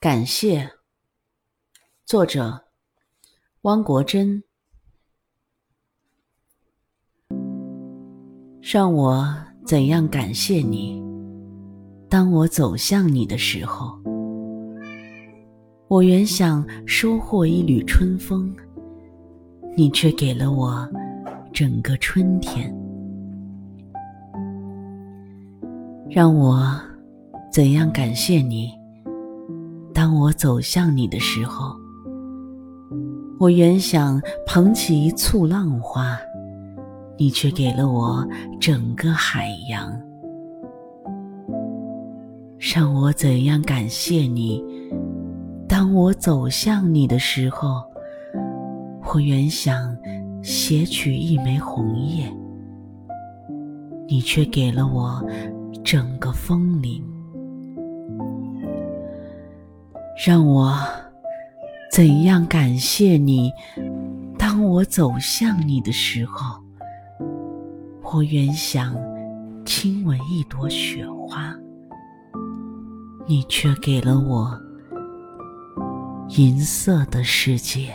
感谢，作者汪国真。让我怎样感谢你？当我走向你的时候，我原想收获一缕春风，你却给了我整个春天。让我怎样感谢你？当我走向你的时候，我原想捧起一簇浪花，你却给了我整个海洋。让我怎样感谢你？当我走向你的时候，我原想携取一枚红叶，你却给了我整个枫林。让我怎样感谢你？当我走向你的时候，我原想亲吻一朵雪花，你却给了我银色的世界。